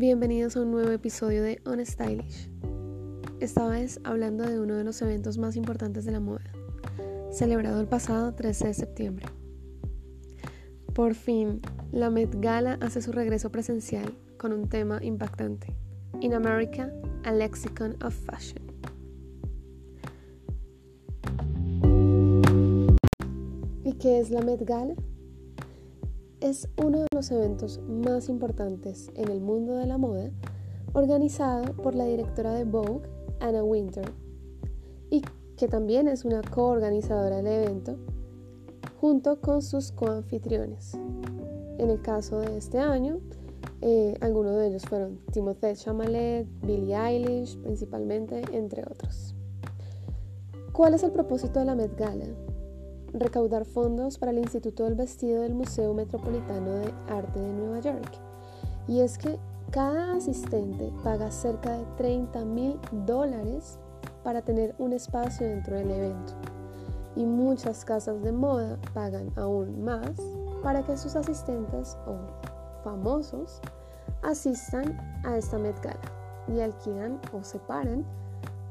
Bienvenidos a un nuevo episodio de On Stylish. Esta vez hablando de uno de los eventos más importantes de la moda, celebrado el pasado 13 de septiembre. Por fin, la Met Gala hace su regreso presencial con un tema impactante. In America, a Lexicon of Fashion. ¿Y qué es la Met Gala? Es uno de los eventos más importantes en el mundo de la moda, organizado por la directora de Vogue, Anna Winter, y que también es una coorganizadora del evento, junto con sus coanfitriones. En el caso de este año, eh, algunos de ellos fueron Timothée Chalamet, Billie Eilish, principalmente, entre otros. ¿Cuál es el propósito de la Met Gala? Recaudar fondos para el Instituto del Vestido del Museo Metropolitano de Arte de Nueva York. Y es que cada asistente paga cerca de 30 mil dólares para tener un espacio dentro del evento. Y muchas casas de moda pagan aún más para que sus asistentes o famosos asistan a esta Met y alquilan o separan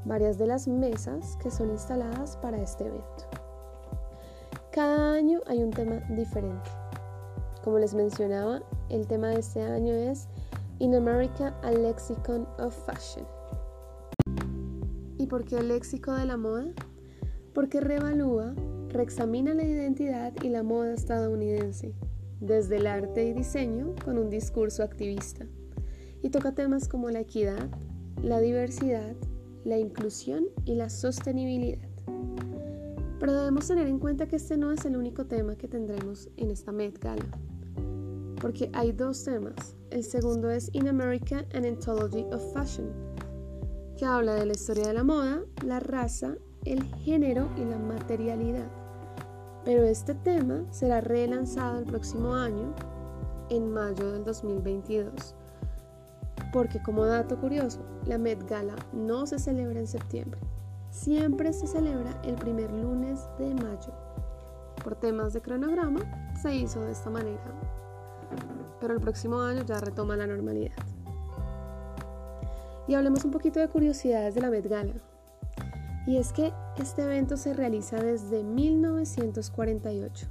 varias de las mesas que son instaladas para este evento. Cada año hay un tema diferente. Como les mencionaba, el tema de este año es In America, a Lexicon of Fashion. ¿Y por qué el léxico de la moda? Porque reevalúa, reexamina la identidad y la moda estadounidense desde el arte y diseño con un discurso activista y toca temas como la equidad, la diversidad, la inclusión y la sostenibilidad. Pero debemos tener en cuenta que este no es el único tema que tendremos en esta Met Gala, porque hay dos temas. El segundo es In America an Anthology of Fashion, que habla de la historia de la moda, la raza, el género y la materialidad. Pero este tema será relanzado el próximo año, en mayo del 2022. Porque como dato curioso, la Met Gala no se celebra en septiembre, siempre se celebra el primer lunes de mayo. Por temas de cronograma se hizo de esta manera, pero el próximo año ya retoma la normalidad. Y hablemos un poquito de curiosidades de la Met Gala. Y es que este evento se realiza desde 1948.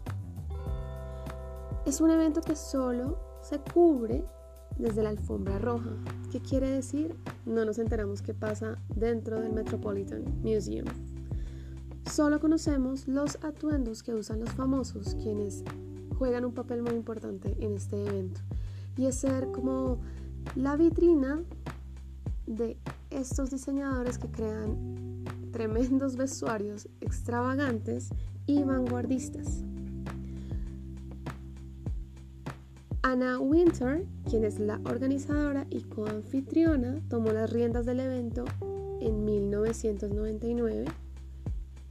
Es un evento que solo se cubre desde la alfombra roja. ¿Qué quiere decir? No nos enteramos qué pasa dentro del Metropolitan Museum. Solo conocemos los atuendos que usan los famosos, quienes juegan un papel muy importante en este evento. Y es ser como la vitrina de estos diseñadores que crean tremendos vestuarios extravagantes y vanguardistas. Anna Winter, quien es la organizadora y coanfitriona, tomó las riendas del evento en 1999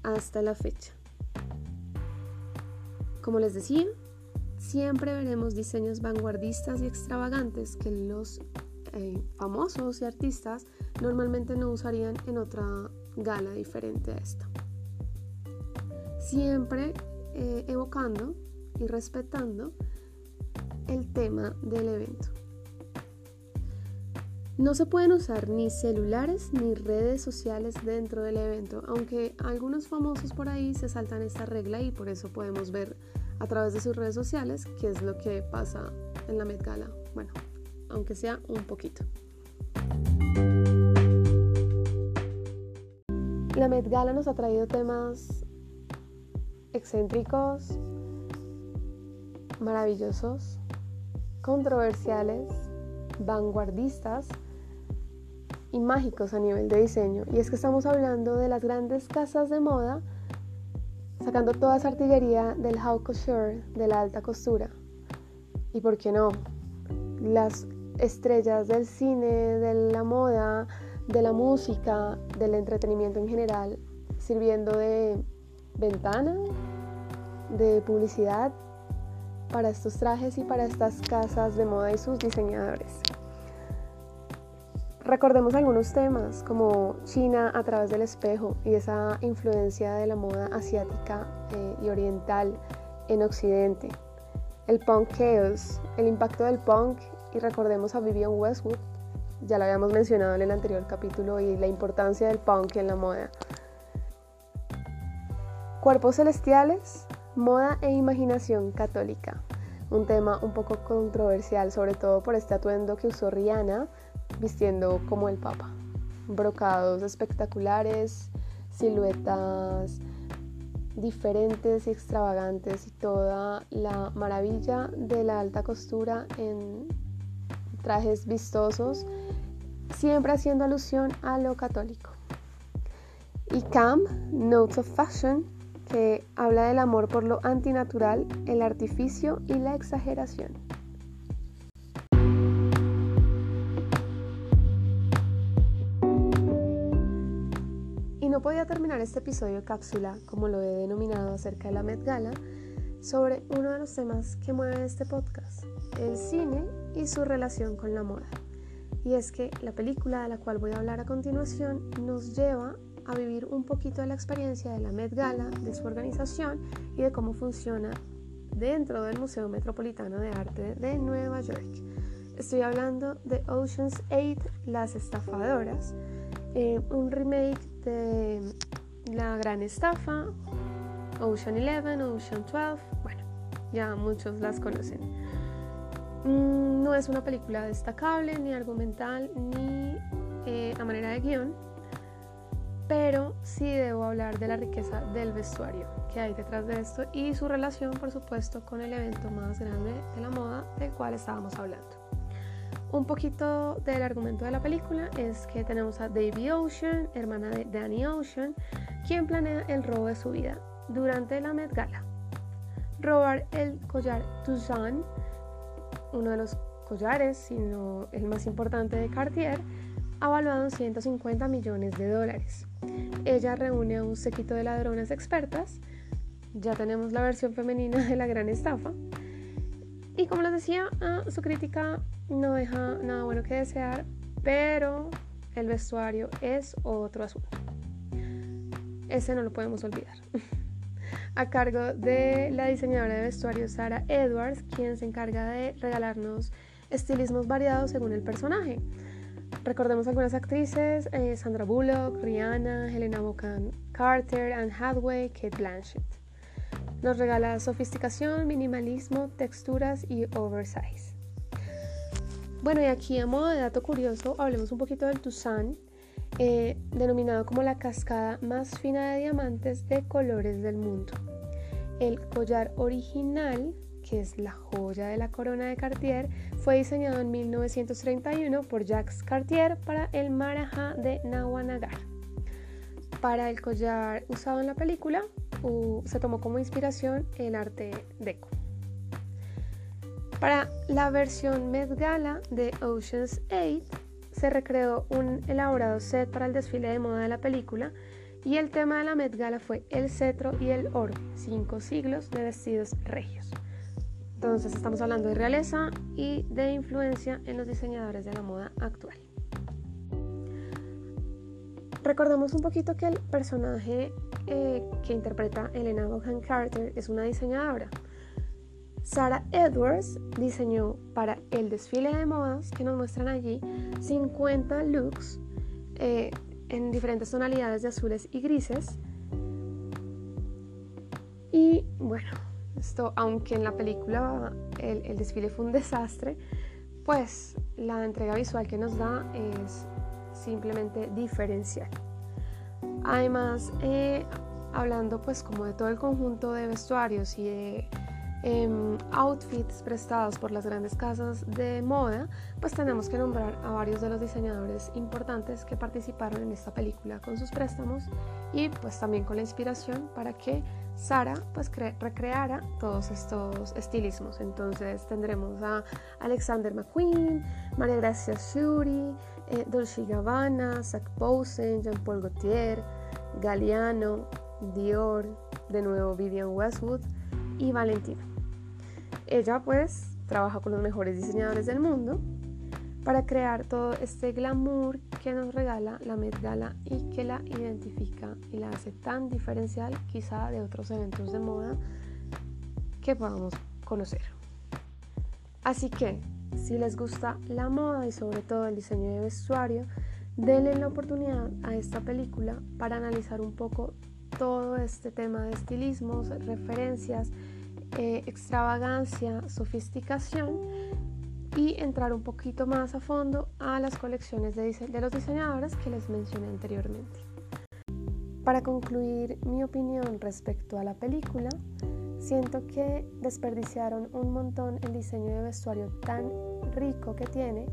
hasta la fecha. Como les decía, siempre veremos diseños vanguardistas y extravagantes que los eh, famosos y artistas normalmente no usarían en otra gala diferente a esta. Siempre eh, evocando y respetando el tema del evento. No se pueden usar ni celulares ni redes sociales dentro del evento, aunque algunos famosos por ahí se saltan esta regla y por eso podemos ver a través de sus redes sociales qué es lo que pasa en la Met Gala. Bueno, aunque sea un poquito. La Met Gala nos ha traído temas excéntricos, maravillosos, controversiales, vanguardistas y mágicos a nivel de diseño. Y es que estamos hablando de las grandes casas de moda sacando toda esa artillería del haute couture, de la alta costura. Y por qué no, las estrellas del cine, de la moda, de la música, del entretenimiento en general, sirviendo de ventana, de publicidad para estos trajes y para estas casas de moda y sus diseñadores. Recordemos algunos temas como China a través del espejo y esa influencia de la moda asiática eh, y oriental en Occidente. El punk chaos, el impacto del punk y recordemos a Vivian Westwood Ya lo habíamos mencionado en el anterior capítulo y la importancia del punk en la moda. Cuerpos celestiales, moda e imaginación católica. Un tema un poco controversial, sobre todo por este atuendo que usó Rihanna vistiendo como el Papa. Brocados espectaculares, siluetas diferentes y extravagantes y toda la maravilla de la alta costura en trajes vistosos, siempre haciendo alusión a lo católico. Y Cam, Notes of Fashion, que habla del amor por lo antinatural, el artificio y la exageración. no podía terminar este episodio cápsula, como lo he denominado acerca de la Met Gala, sobre uno de los temas que mueve este podcast, el cine y su relación con la moda. Y es que la película de la cual voy a hablar a continuación nos lleva a vivir un poquito de la experiencia de la Met Gala, de su organización y de cómo funciona dentro del Museo Metropolitano de Arte de Nueva York. Estoy hablando de Ocean's 8, Las Estafadoras, eh, un remake de La Gran Estafa, Ocean 11, Ocean 12, bueno, ya muchos las conocen. Mm, no es una película destacable, ni argumental, ni eh, a manera de guion, pero sí debo hablar de la riqueza del vestuario que hay detrás de esto y su relación, por supuesto, con el evento más grande de la moda del cual estábamos hablando. Un poquito del argumento de la película es que tenemos a Davy Ocean, hermana de Danny Ocean, quien planea el robo de su vida durante la Met Gala. Robar el collar Toussaint, uno de los collares, sino el más importante de Cartier, avaluado en 150 millones de dólares. Ella reúne a un séquito de ladronas expertas. Ya tenemos la versión femenina de la gran estafa. Y como les decía, ah, su crítica no deja nada bueno que desear, pero el vestuario es otro asunto. Ese no lo podemos olvidar. A cargo de la diseñadora de vestuario Sara Edwards, quien se encarga de regalarnos estilismos variados según el personaje. Recordemos algunas actrices, eh, Sandra Bullock, Rihanna, Helena Bonham Carter, Anne Hathaway, Kate Blanchett. Nos regala sofisticación, minimalismo, texturas y oversize. Bueno, y aquí a modo de dato curioso, hablemos un poquito del Toussaint, eh, denominado como la cascada más fina de diamantes de colores del mundo. El collar original, que es la joya de la corona de Cartier, fue diseñado en 1931 por Jacques Cartier para el Maharaja de Nawanagar. Para el collar usado en la película, se tomó como inspiración el arte deco. Para la versión Met Gala de Ocean's 8 se recreó un elaborado set para el desfile de moda de la película y el tema de la Met Gala fue el cetro y el oro, cinco siglos de vestidos regios. Entonces estamos hablando de realeza y de influencia en los diseñadores de la moda actual. Recordemos un poquito que el personaje eh, que interpreta Elena Bonham Carter es una diseñadora. Sarah Edwards diseñó para el desfile de modas que nos muestran allí 50 looks eh, en diferentes tonalidades de azules y grises. Y bueno, esto, aunque en la película el, el desfile fue un desastre, pues la entrega visual que nos da es simplemente diferencial. Además, eh, hablando pues como de todo el conjunto de vestuarios y de em, outfits prestados por las grandes casas de moda, pues tenemos que nombrar a varios de los diseñadores importantes que participaron en esta película con sus préstamos y pues también con la inspiración para que Sara pues todos estos estilismos. Entonces tendremos a Alexander McQueen, María Gracia Shuri, eh, Dolce Gabbana, Zach Posen, Jean-Paul Gaultier, Galliano, Dior, de nuevo Vivian Westwood y Valentina. Ella pues trabaja con los mejores diseñadores del mundo para crear todo este glamour que nos regala la Met Gala y que la identifica y la hace tan diferencial quizá de otros eventos de moda que podamos conocer. Así que Si les gusta la moda y sobre todo el diseño de vestuario, denle la oportunidad a esta película para analizar un poco todo este tema de estilismos, referencias, eh, extravagancia, sofisticación y entrar un poquito más a fondo a las colecciones de, los diseñadores que les mencioné anteriormente. Para concluir mi opinión respecto a la película, siento que desperdiciaron un montón el diseño de vestuario tan rico que tiene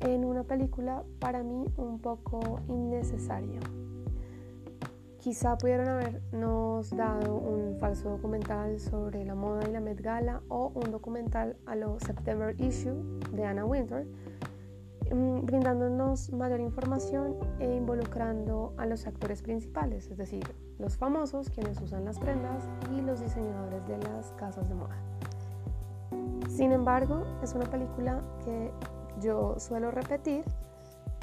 en una película para mí un poco innecesaria. Quizá pudieron habernos dado un falso documental sobre la moda y la Met Gala o un documental a lo September Issue de Anna Winter, mm, brindándonos mayor información e involucrando a los actores principales, es decir, los famosos quienes usan las prendas y los diseñadores de las casas de moda. Sin embargo, es una película que yo suelo repetir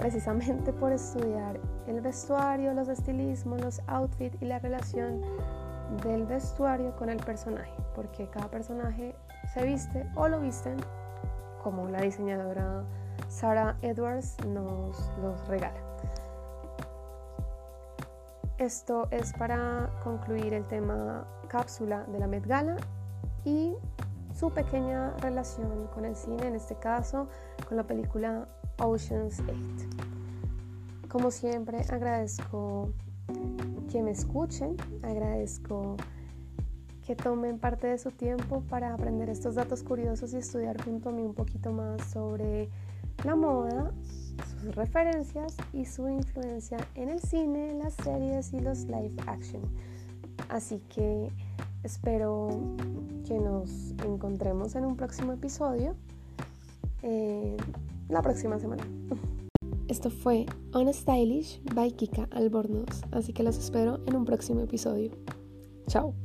precisamente por estudiar el vestuario, los estilismos, los outfits y la relación del vestuario con el personaje, porque cada personaje se viste o lo visten como la diseñadora Sarah Edwards nos los regala. Esto es para concluir el tema cápsula de la Met Gala y su pequeña relación con el cine, en este caso con la película Ocean's 8. Como siempre, agradezco que me escuchen, agradezco que tomen parte de su tiempo para aprender estos datos curiosos y estudiar junto a mí un poquito más sobre la moda, sus referencias y su influencia en el cine, las series y los live action. Así que espero que nos encontremos en un próximo episodio. Eh, la próxima semana. Esto fue On Stylish by Kika Albornoz, así que los espero en un próximo episodio. Chao.